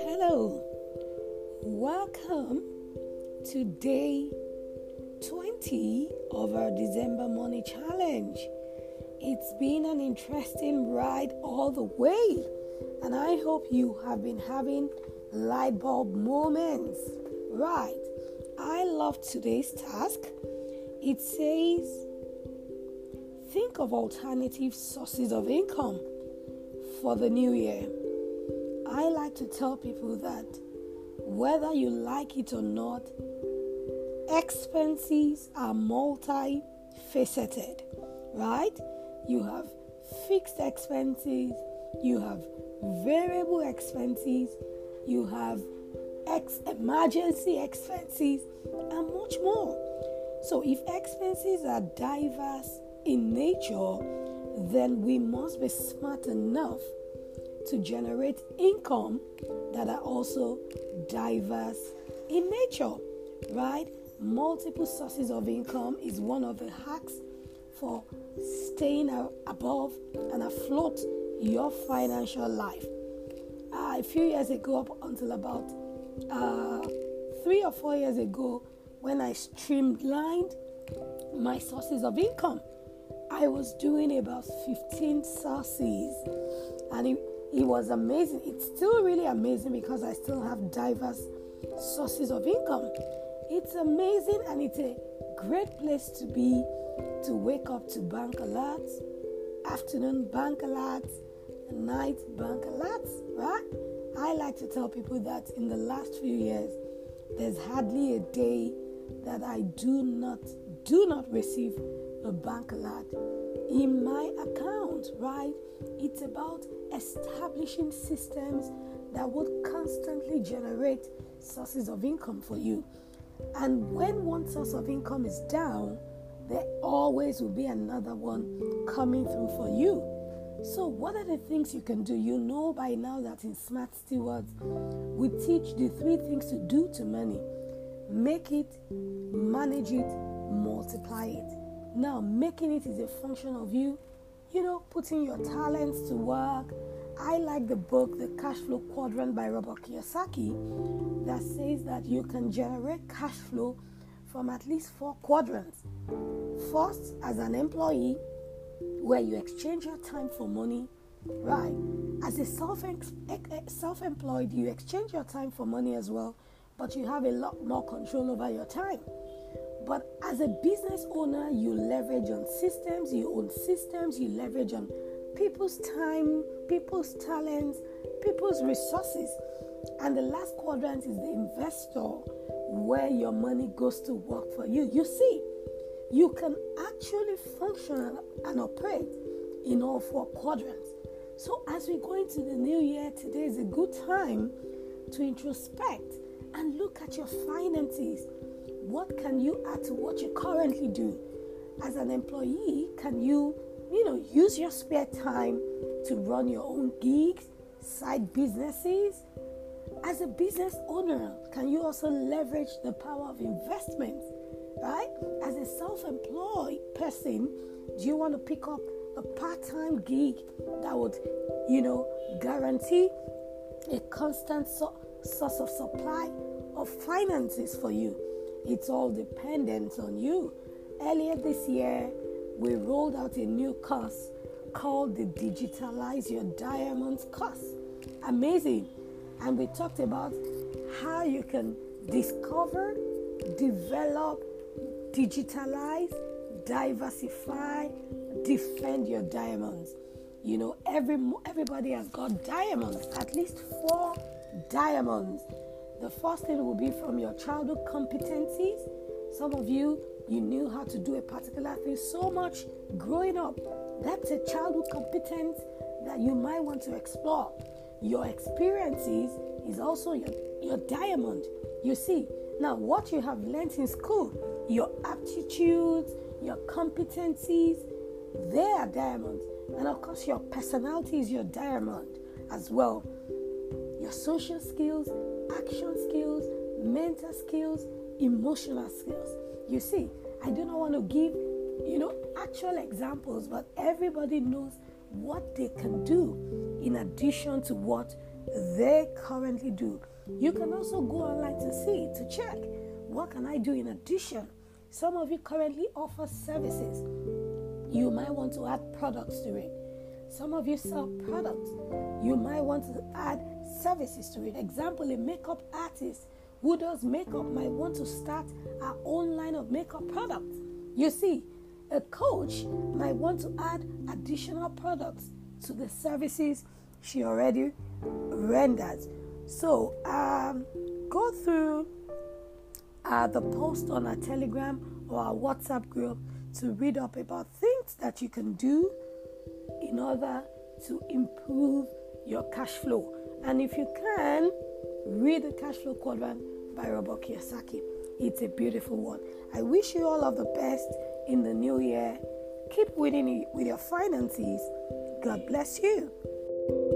Hello, welcome to day 20 of our December Money Challenge. It's been an interesting ride all the way, and I hope you have been having light bulb moments. Right, I love today's task. It says, think of alternative sources of income for the new year. I like to tell people that whether you like it or not, expenses are multifaceted, right? You have fixed expenses, you have variable expenses, you have ex- emergency expenses, and much more. So, if expenses are diverse in nature, then we must be smart enough to generate income that are also diverse in nature, right? Multiple sources of income is one of the hacks for staying above and afloat your financial life. Uh, a few years ago, up until about uh, three or four years ago, when I streamlined my sources of income, I was doing about 15 sources, and it, it was amazing. It's still really amazing because I still have diverse sources of income. It's amazing and it's a great place to be to wake up to bank alerts, afternoon bank alerts, night bank alerts, right? I like to tell people that in the last few years, there's hardly a day that I do not do not receive a bank alert in my account, right? It's about establishing systems that would constantly generate sources of income for you. And when one source of income is down, there always will be another one coming through for you. So, what are the things you can do? You know by now that in Smart Stewards, we teach the three things to do to money make it, manage it, multiply it. Now, making it is a function of you, you know, putting your talents to work. I like the book, The Cash Flow Quadrant by Robert Kiyosaki, that says that you can generate cash flow from at least four quadrants. First, as an employee, where you exchange your time for money, right? As a self eh, eh, self employed, you exchange your time for money as well, but you have a lot more control over your time. But as a business owner, you leverage on systems, you own systems, you leverage on people's time, people's talents, people's resources. And the last quadrant is the investor, where your money goes to work for you. You see, you can actually function and operate in all four quadrants. So, as we go into the new year, today is a good time to introspect and look at your finances what can you add to what you currently do? As an employee, can you, you know, use your spare time to run your own gigs, side businesses? As a business owner, can you also leverage the power of investments? Right? As a self employed person, do you want to pick up a part time gig that would, you know, guarantee a constant so- source of supply of finances for you? It's all dependent on you. Earlier this year, we rolled out a new course called the Digitalize Your Diamonds course. Amazing. And we talked about how you can discover, develop, digitalize, diversify, defend your diamonds. You know, every everybody has got diamonds, at least four diamonds the first thing will be from your childhood competencies. Some of you, you knew how to do a particular thing so much growing up. That's a childhood competence that you might want to explore. Your experiences is also your, your diamond. You see, now what you have learned in school, your aptitudes, your competencies, they are diamonds. And of course, your personality is your diamond as well. Your social skills, action skills, mental skills, emotional skills. You see, I do not want to give, you know, actual examples, but everybody knows what they can do in addition to what they currently do. You can also go online to see, to check what can I do in addition. Some of you currently offer services. You might want to add products to it. Some of you sell products. You might want to add services to it. Example, a makeup artist who does makeup might want to start her own line of makeup products. You see, a coach might want to add additional products to the services she already renders. So, um, go through uh, the post on our Telegram or our WhatsApp group to read up about things that you can do in order to improve your cash flow. And if you can, read the cash flow quadrant by Robert Kiyosaki. It's a beautiful one. I wish you all of the best in the new year. Keep winning with your finances. God bless you.